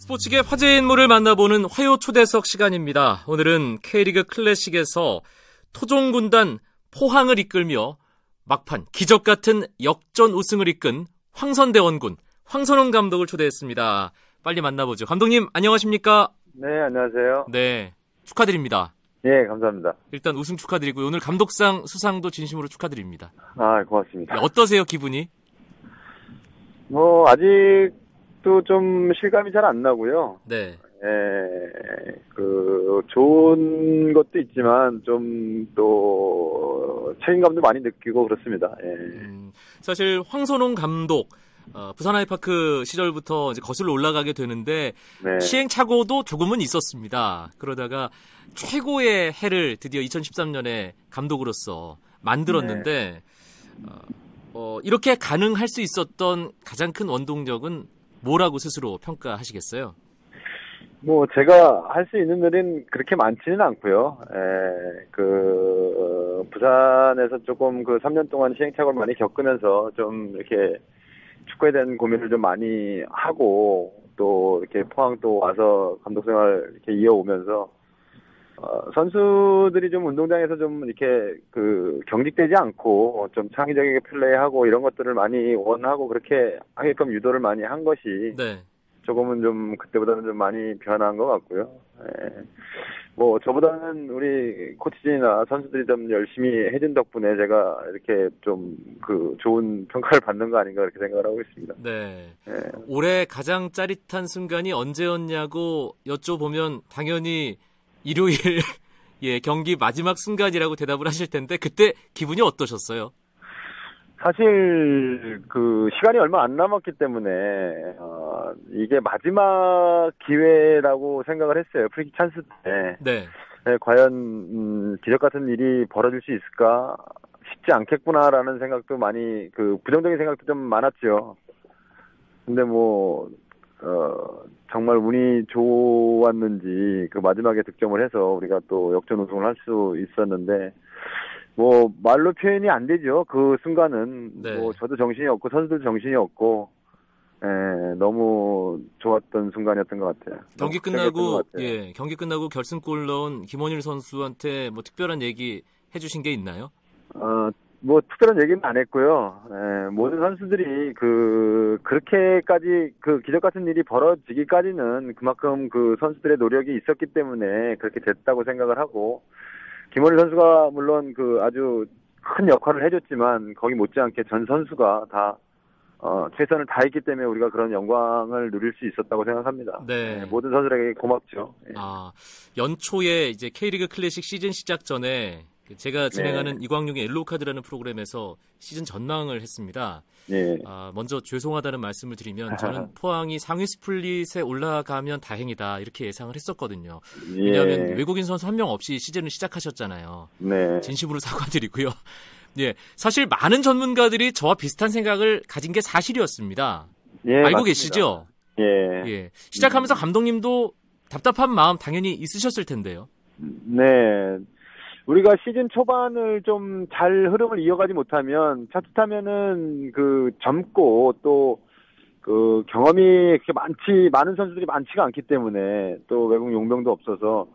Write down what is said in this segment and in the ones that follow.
스포츠계 화제 인물을 만나보는 화요 초대석 시간입니다. 오늘은 K리그 클래식에서 토종군단 포항을 이끌며 막판 기적 같은 역전 우승을 이끈 황선대원군 황선홍 감독을 초대했습니다. 빨리 만나보죠. 감독님 안녕하십니까? 네, 안녕하세요. 네, 축하드립니다. 예, 감사합니다. 일단 우승 축하드리고요. 오늘 감독상 수상도 진심으로 축하드립니다. 아, 고맙습니다. 네, 어떠세요, 기분이? 뭐, 아직 도 좀 실감이 잘 안 나고요. 네. 예, 그, 좋은 것도 있지만, 좀, 또, 책임감도 많이 느끼고 그렇습니다. 예. 음, 사실 황선홍 감독 어, 부산 아이파크 시절부터 이제 거슬러 올라가게 되는데 네. 시행착오도 조금은 있었습니다. 그러다가 최고의 해를 드디어 2013년에 감독으로서 만들었는데 어, 어, 이렇게 가능할 수 있었던 가장 큰 원동력은 뭐라고 스스로 평가하시겠어요? 뭐, 제가 할 수 있는 일은 그렇게 많지는 않고요. 예, 그, 부산에서 조금 그 3년 동안 시행착오를 많이 겪으면서 좀 이렇게 축구에 대한 고민을 좀 많이 하고 또 이렇게 포항 또 와서 감독 생활 이렇게 이어오면서 어, 선수들이 좀 운동장에서 좀 이렇게 그 경직되지 않고 좀 창의적이게 플레이하고 이런 것들을 많이 원하고 그렇게 하게끔 유도를 많이 한 것이 네. 조금은 좀 그때보다는 좀 많이 변한 것 같고요. 예. 뭐 저보다는 우리 코치진이나 선수들이 좀 열심히 해준 덕분에 제가 이렇게 좀 그 좋은 평가를 받는 거 아닌가 그렇게 생각을 하고 있습니다. 네. 예. 올해 가장 짜릿한 순간이 언제였냐고 여쭤보면 당연히 일요일 예, 경기 마지막 순간이라고 대답을 하실 텐데 그때 기분이 어떠셨어요? 사실 그 시간이 얼마 안 남았기 때문에 어, 이게 마지막 기회라고 생각을 했어요. 프리킥 찬스 때 네. 네, 과연 음, 기적 같은 일이 벌어질 수 있을까 쉽지 않겠구나라는 생각도 많이 그 부정적인 생각도 좀 많았죠. 근데 뭐 어, 정말 운이 좋았는지 그 마지막에 득점을 해서 우리가 또 역전 우승을 할 수 있었는데 뭐 말로 표현이 안 되죠. 그 순간은 네. 뭐 저도 정신이 없고 선수도 정신이 없고 예, 너무 좋았던 순간이었던 것 같아요. 경기 끝나고 것 같아요. 예 경기 끝나고 결승골 넣은 김원일 선수한테 뭐 특별한 얘기 해주신 게 있나요? 어, 뭐 특별한 얘기는 안 했고요. 예, 모든 선수들이 그 그렇게까지 그 기적 같은 일이 벌어지기까지는 그만큼 그 선수들의 노력이 있었기 때문에 그렇게 됐다고 생각을 하고 김원일 선수가 물론 그 아주 큰 역할을 해줬지만 거기 못지않게 전 선수가 다 어, 최선을 다했기 때문에 우리가 그런 영광을 누릴 수 있었다고 생각합니다. 네. 예, 모든 선수들에게 고맙죠. 예. 아 연초에 이제 K리그 클래식 시즌 시작 전에 그 제가 진행하는 이광용의 옐로우 카드라는 프로그램에서 시즌 전망을 했습니다. 예. 아, 먼저 죄송하다는 말씀을 드리면 저는 포항이 상위 스플릿에 올라가면 다행이다 이렇게 예상을 했었거든요. 왜냐하면 예. 외국인 선수 한 명 없이 시즌을 시작하셨잖아요. 네. 진심으로 사과드리고요. 예, 사실 많은 전문가들이 저와 비슷한 생각을 가진 게 사실이었습니다. 예, 알고 맞습니다. 계시죠? 예. 예. 시작하면서 감독님도 답답한 마음 당연히 있으셨을 텐데요. 네. 우리가 시즌 초반을 좀 잘 흐름을 이어가지 못하면 자칫하면은 그 젊고 또 그 경험이 그렇게 많지 많은 선수들이 많지가 않기 때문에 또 외국 용병도 없어서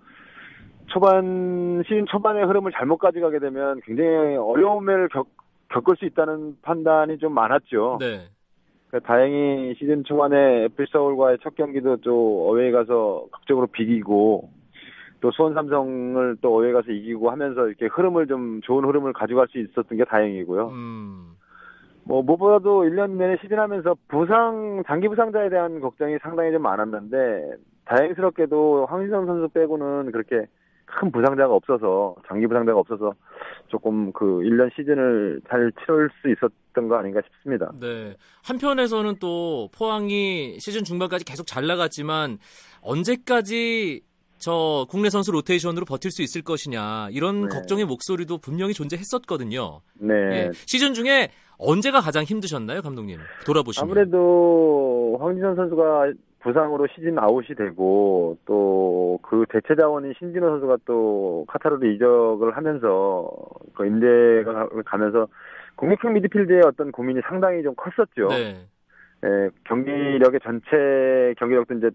초반 시즌 초반의 흐름을 잘못 가져가게 되면 굉장히 어려움을 겪, 겪을 수 있다는 판단이 좀 많았죠. 네. 그러니까 다행히 시즌 초반에 FC 서울과의 첫 경기도 또 어웨이 가서 극적으로 비기고 또 수원 삼성을 또 어웨이 가서 이기고 하면서 이렇게 흐름을 좀 좋은 흐름을 가져갈 수 있었던 게 다행이고요. 음. 뭐 무엇보다도 1년 내내 시즌하면서 부상 장기 부상자에 대한 걱정이 상당히 좀 많았는데 다행스럽게도 황희성 선수 빼고는 그렇게 큰 부상자가 없어서 장기 부상자가 없어서 조금 그 1년 시즌을 잘 치를 수 있었던 거 아닌가 싶습니다. 네. 한편에서는 또 포항이 시즌 중반까지 계속 잘 나갔지만 언제까지 저 국내 선수 로테이션으로 버틸 수 있을 것이냐 이런 네. 걱정의 목소리도 분명히 존재했었거든요. 네. 예. 시즌 중에 언제가 가장 힘드셨나요, 감독님? 돌아보시면. 아무래도 황진선 선수가 부상으로 시즌 아웃이 되고 또 그 대체 자원인 신진호 선수가 또 카타르로 이적을 하면서 그 임대가 가면서 공격형 미드필드의 어떤 고민이 상당히 좀 컸었죠. 네. 예, 경기력의 전체 경기력도 이제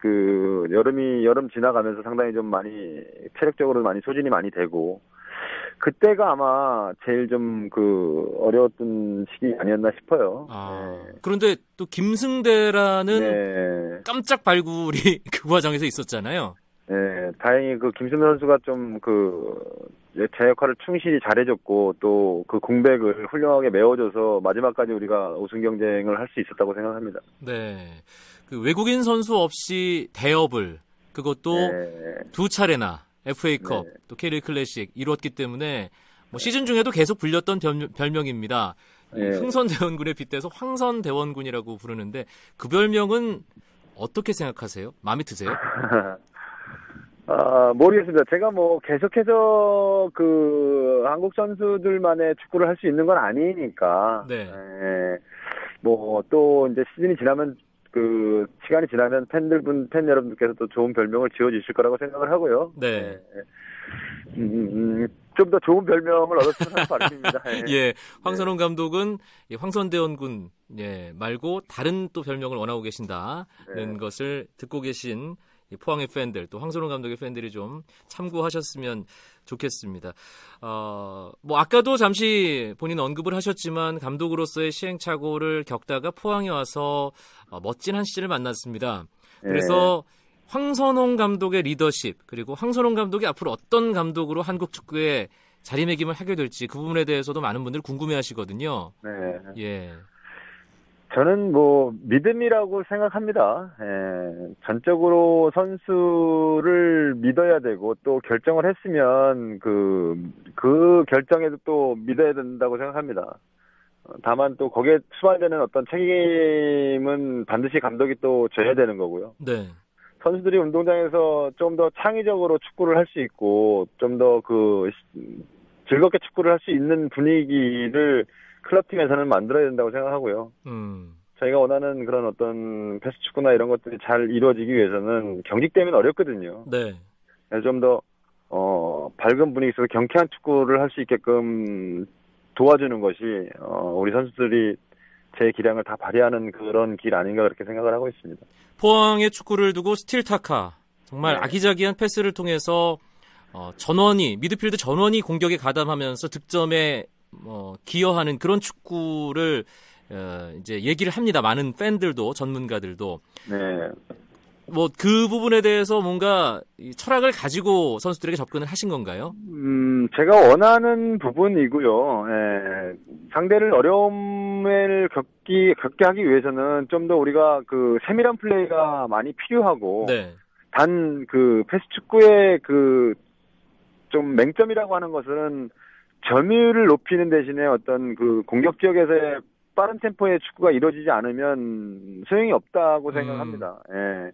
그 여름이 여름 지나가면서 상당히 좀 많이 체력적으로 많이 소진이 많이 되고 그때가 아마 제일 좀 그 어려웠던 시기 아니었나 싶어요. 아, 그런데 또 김승대라는 네. 깜짝 발굴이 그 과정에서 있었잖아요. 네, 다행히 그 김승대 선수가 좀그 제 역할을 충실히 잘해줬고 또 그 공백을 훌륭하게 메워줘서 마지막까지 우리가 우승 경쟁을 할 수 있었다고 생각합니다. 네. 그 외국인 선수 없이 대업을 그것도 네. 두 차례나 FA컵 네. 또 K리그 클래식 이뤘기 때문에 뭐 시즌 중에도 계속 불렸던 별명, 입니다 네. 흥선대원군에 빗대서 황선대원군이라고 부르는데 그 별명은 어떻게 생각하세요? 마음에 드세요? 아, 모르겠습니다. 제가 뭐 계속해서 그 한국 선수들만의 축구를 할 수 있는 건 아니니까. 네. 뭐 또 이제 시즌이 지나면 그 시간이 지나면 팬들분 팬 여러분들께서 또 좋은 별명을 지어 주실 거라고 생각을 하고요. 네. 음, 좀더 좋은 별명을 얻었으면 하는 바람입니다. 예. 예, 황선홍 감독은 이 황선대원군 예, 말고 다른 또 별명을 원하고 계신다는 네. 것을 듣고 계신 이 포항의 팬들 또 황선홍 감독의 팬들이 좀 참고하셨으면 좋겠습니다. 어, 뭐 아까도 잠시 본인 언급을 하셨지만 감독으로서의 시행착오를 겪다가 포항에 와서 어, 멋진 한 시즌을 만났습니다. 그래서 황선홍 감독의 리더십 그리고 황선홍 감독이 앞으로 어떤 감독으로 한국 축구에 자리매김을 하게 될지 그 부분에 대해서도 많은 분들이 궁금해하시거든요. 네. 예, 저는 뭐 믿음이라고 생각합니다. 예, 전적으로 선수를 믿어야 되고 또 결정을 했으면 그, 그 결정에도 또 믿어야 된다고 생각합니다. 어, 다만 또 거기에 수반되는 어떤 책임은 반드시 감독이 또 져야 되는 거고요. 네, 선수들이 운동장에서 좀 더 창의적으로 축구를 할 수 있고 좀 더 그 즐겁게 축구를 할 수 있는 분위기를 클럽팀에서는 만들어야 된다고 생각하고요. 음, 저희가 원하는 그런 어떤 패스 축구나 이런 것들이 잘 이루어지기 위해서는 경직 때문에 어렵거든요. 네, 그래서 좀더 어, 밝은 분위기 속에 경쾌한 축구를 할 수 있게끔 도와주는 것이 어, 우리 선수들이 제 기량을 다 발휘하는 그런 길 아닌가 그렇게 생각을 하고 있습니다. 포항의 축구를 두고 스틸타카 정말 네. 아기자기한 패스를 통해서 어, 전원이 미드필드 전원이 공격에 가담하면서 득점에 어, 기여하는 그런 축구를 어, 이제 얘기를 합니다. 많은 팬들도 전문가들도 네. 뭐 그 부분에 대해서 뭔가 이 철학을 가지고 선수들에게 접근을 하신 건가요? 음, 제가 원하는 부분이고요. 예, 상대를 어려움을 겪기, 겪게 하기 위해서는 좀 더 우리가 그 세밀한 플레이가 많이 필요하고, 네, 단그 패스 축구의 그 좀 맹점이라고 하는 것은 점유율을 높이는 대신에 어떤 그 공격 지역에서의 빠른 템포의 축구가 이루어지지 않으면 소용이 없다고 음. 생각합니다. 예.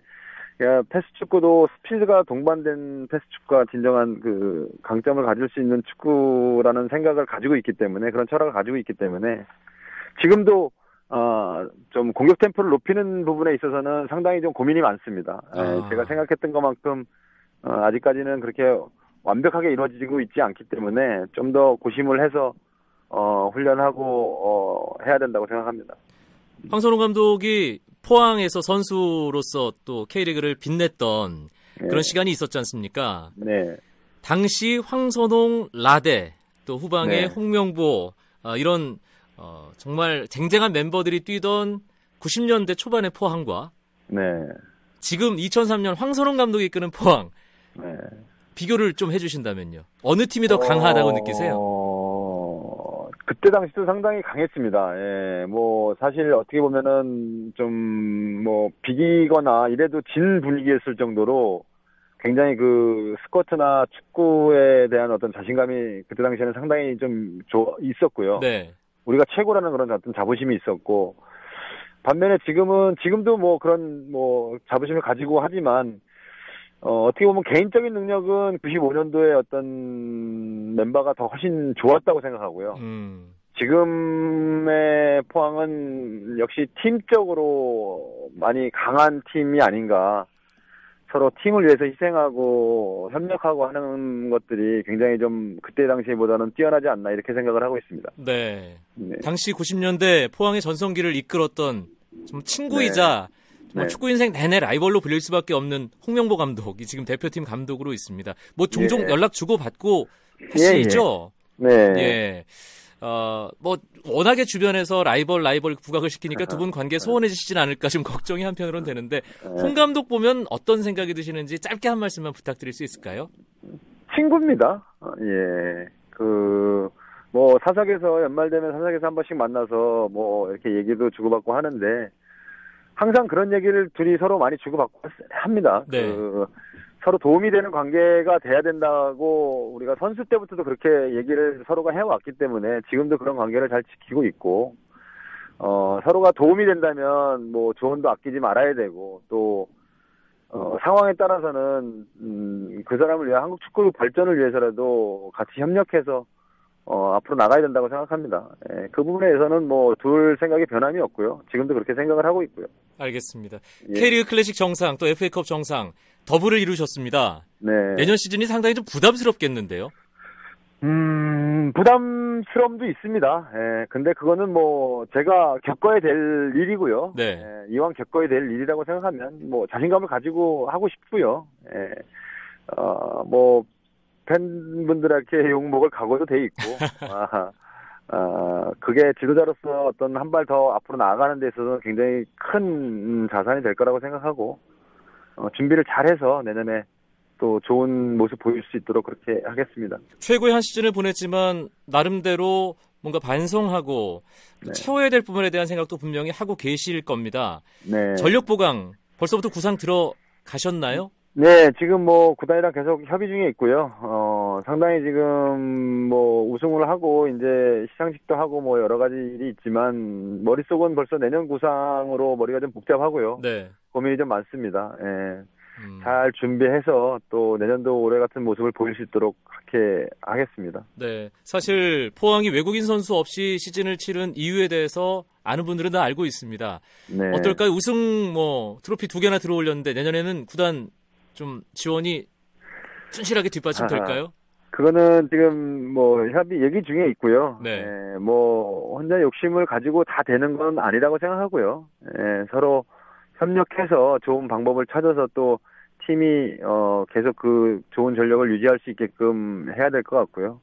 그러니까 패스 축구도 스피드가 동반된 패스 축구가 진정한 그 강점을 가질 수 있는 축구라는 생각을 가지고 있기 때문에 그런 철학을 가지고 있기 때문에 지금도 어, 좀 공격 템포를 높이는 부분에 있어서는 상당히 좀 고민이 많습니다. 예, 아. 제가 생각했던 것만큼 어, 아직까지는 그렇게 완벽하게 이루어지고 있지 않기 때문에 좀 더 고심을 해서 어, 훈련하고 어, 해야 된다고 생각합니다. 황선홍 감독이 포항에서 선수로서 또 K리그를 빛냈던 예. 그런 시간이 있었지 않습니까? 네. 당시 황선홍, 라데, 또 후방의 네. 홍명보 어, 이런 어, 정말 쟁쟁한 멤버들이 뛰던 90년대 초반의 포항과 네. 지금 2003년 황선홍 감독이 이끄는 포항 네. 비교를 좀 해주신다면요. 어느 팀이 더 강하다고 어, 느끼세요? 그때 당시도 상당히 강했습니다. 예, 뭐, 사실 어떻게 보면은 좀 뭐, 비기거나 이래도 진 분위기였을 정도로 굉장히 그 스쿼트나 축구에 대한 어떤 자신감이 그때 당시에는 상당히 좀 조- 있었고요. 네, 우리가 최고라는 그런 어떤 자부심이 있었고, 반면에 지금은, 지금도 뭐 그런 뭐 자부심을 가지고 하지만, 어, 어떻게 보면 개인적인 능력은 95년도에 어떤 멤버가 더 훨씬 좋았다고 생각하고요. 음, 지금의 포항은 역시 팀적으로 많이 강한 팀이 아닌가. 서로 팀을 위해서 희생하고 협력하고 하는 것들이 굉장히 좀 그때 당시보다는 뛰어나지 않나 이렇게 생각을 하고 있습니다. 네. 네. 당시 90년대 포항의 전성기를 이끌었던 좀 친구이자 네. 축구 인생 내내 라이벌로 불릴 수밖에 없는 홍명보 감독이 지금 대표팀 감독으로 있습니다. 뭐 종종 예. 연락 주고 받고 하시죠. 예, 예. 네. 예. 어, 뭐, 워낙에 주변에서 라이벌, 라이벌 부각을 시키니까 두 분 관계 소원해지시진 않을까 좀 걱정이 한편으로는 되는데, 홍 감독 보면 어떤 생각이 드시는지 짧게 한 말씀만 부탁드릴 수 있을까요? 친구입니다. 어, 예. 그, 뭐, 사석에서 연말 되면 사석에서 한 번씩 만나서 뭐, 이렇게 얘기도 주고받고 하는데, 항상 그런 얘기를 둘이 서로 많이 주고받고 합니다. 네. 그, 서로 도움이 되는 관계가 돼야 된다고 우리가 선수 때부터도 그렇게 얘기를 서로가 해왔기 때문에 지금도 그런 관계를 잘 지키고 있고 어, 서로가 도움이 된다면 뭐 조언도 아끼지 말아야 되고 또 어, 상황에 따라서는 음, 그 사람을 위한 한국 축구 발전을 위해서라도 같이 협력해서 어, 앞으로 나가야 된다고 생각합니다. 예, 그 부분에서는 뭐 둘 생각이 변함이 없고요. 지금도 그렇게 생각을 하고 있고요. 알겠습니다. 예. K리그 클래식 정상 또 FA컵 정상 더블을 이루셨습니다. 네. 내년 시즌이 상당히 좀 부담스럽겠는데요. 음, 부담스러움도 있습니다. 예, 근데 그거는 뭐, 제가 겪어야 될 일이고요. 네. 예, 이왕 겪어야 될 일이라고 생각하면, 뭐, 자신감을 가지고 하고 싶고요. 예, 어, 뭐, 팬분들에게 욕먹을 각오도 돼 있고, 아, 아, 그게 지도자로서 어떤 한 발 더 앞으로 나아가는 데 있어서 굉장히 큰 자산이 될 거라고 생각하고, 어, 준비를 잘해서 내년에 또 좋은 모습 보일 수 있도록 그렇게 하겠습니다. 최고의 한 시즌을 보냈지만 나름대로 뭔가 반성하고 네. 채워야 될 부분에 대한 생각도 분명히 하고 계실 겁니다. 네. 전력 보강 벌써부터 구상 들어가셨나요? 네, 지금 뭐 구단이랑 계속 협의 중에 있고요. 어, 상당히 지금 뭐 우승을 하고 이제 시상식도 하고 뭐 여러 가지 일이 있지만 머릿속은 벌써 내년 구상으로 머리가 좀 복잡하고요. 네. 고민이 좀 많습니다. 예. 음. 잘 준비해서 또 내년도 올해 같은 모습을 보일 수 있도록 그렇게 하겠습니다. 네. 사실 포항이 외국인 선수 없이 시즌을 치른 이유에 대해서 아는 분들은 다 알고 있습니다. 네. 어떨까요? 우승 뭐 트로피 두 개나 들어올렸는데 내년에는 구단 좀 지원이 튼실하게 뒷받침 될까요? 그거는 지금 뭐 협의 얘기 중에 있고요. 네. 에, 뭐 혼자 욕심을 가지고 다 되는 건 아니라고 생각하고요. 에, 서로 협력해서 좋은 방법을 찾아서 또 팀이 어 계속 그 좋은 전력을 유지할 수 있게끔 해야 될 것 같고요.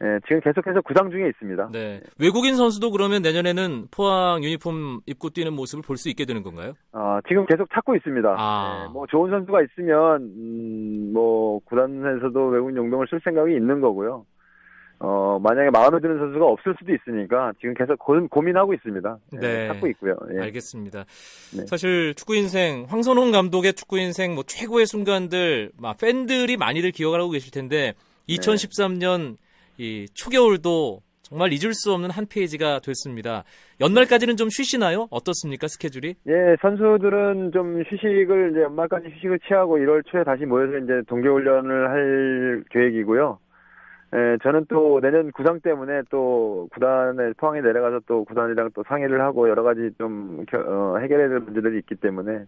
예, 지금 계속해서 구상 중에 있습니다. 네. 외국인 선수도 그러면 내년에는 포항 유니폼 입고 뛰는 모습을 볼 수 있게 되는 건가요? 아, 지금 계속 찾고 있습니다. 아. 예, 뭐 좋은 선수가 있으면 음, 뭐 구단에서도 외국인 용병을 쓸 생각이 있는 거고요. 어, 만약에 마음에 드는 선수가 없을 수도 있으니까 지금 계속 고, 민하고 있습니다. 예, 네. 찾고 있고요. 예. 알겠습니다. 네. 사실 축구 인생 황선홍 감독의 축구 인생 뭐 최고의 순간들 막 팬들이 많이들 기억하고 계실 텐데 2013년 네. 이 초겨울도 정말 잊을 수 없는 한 페이지가 됐습니다. 연말까지는 좀 쉬시나요? 어떻습니까 스케줄이? 예, 선수들은 좀 휴식을 이제 연말까지 휴식을 취하고 1월 초에 다시 모여서 이제 동계훈련을 할 계획이고요. 예, 저는 또 내년 구상 때문에 또 구단에 포항에 내려가서 또 구단이랑 또 상의를 하고 여러 가지 좀 어, 해결해야 될 문제들이 있기 때문에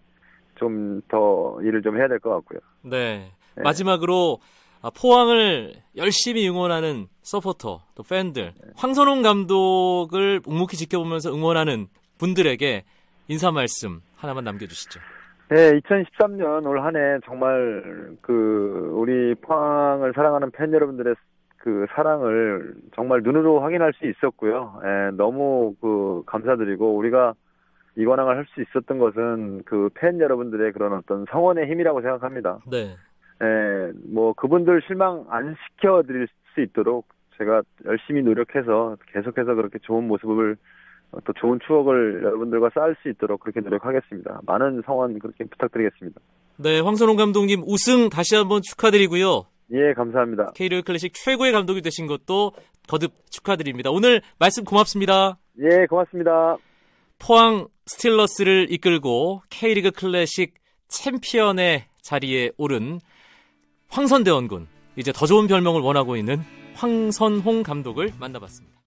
좀 더 일을 좀 해야 될 것 같고요. 네. 예. 마지막으로 아, 포항을 열심히 응원하는 서포터, 또 팬들, 황선홍 감독을 묵묵히 지켜보면서 응원하는 분들에게 인사 말씀 하나만 남겨주시죠. 네, 2013년 올 한 해 정말 그 우리 포항을 사랑하는 팬 여러분들의 그 사랑을 정말 눈으로 확인할 수 있었고요. 예, 너무 그 감사드리고 우리가 이 관왕을 할 수 있었던 것은 그 팬 여러분들의 그런 어떤 성원의 힘이라고 생각합니다. 네. 예, 뭐 그분들 실망 안 시켜드릴 수 있도록 제가 열심히 노력해서 계속해서 그렇게 좋은 모습을 또 좋은 추억을 여러분들과 쌓을 수 있도록 그렇게 노력하겠습니다. 많은 성원 그렇게 부탁드리겠습니다. 네, 황선홍 감독님 우승 다시 한번 축하드리고요. 예, 감사합니다. K리그 클래식 최고의 감독이 되신 것도 거듭 축하드립니다. 오늘 말씀 고맙습니다. 예, 고맙습니다. 포항 스틸러스를 이끌고 K리그 클래식 챔피언의 자리에 오른 황선대원군 이제 더 좋은 별명을 원하고 있는 황선홍 감독을 만나봤습니다.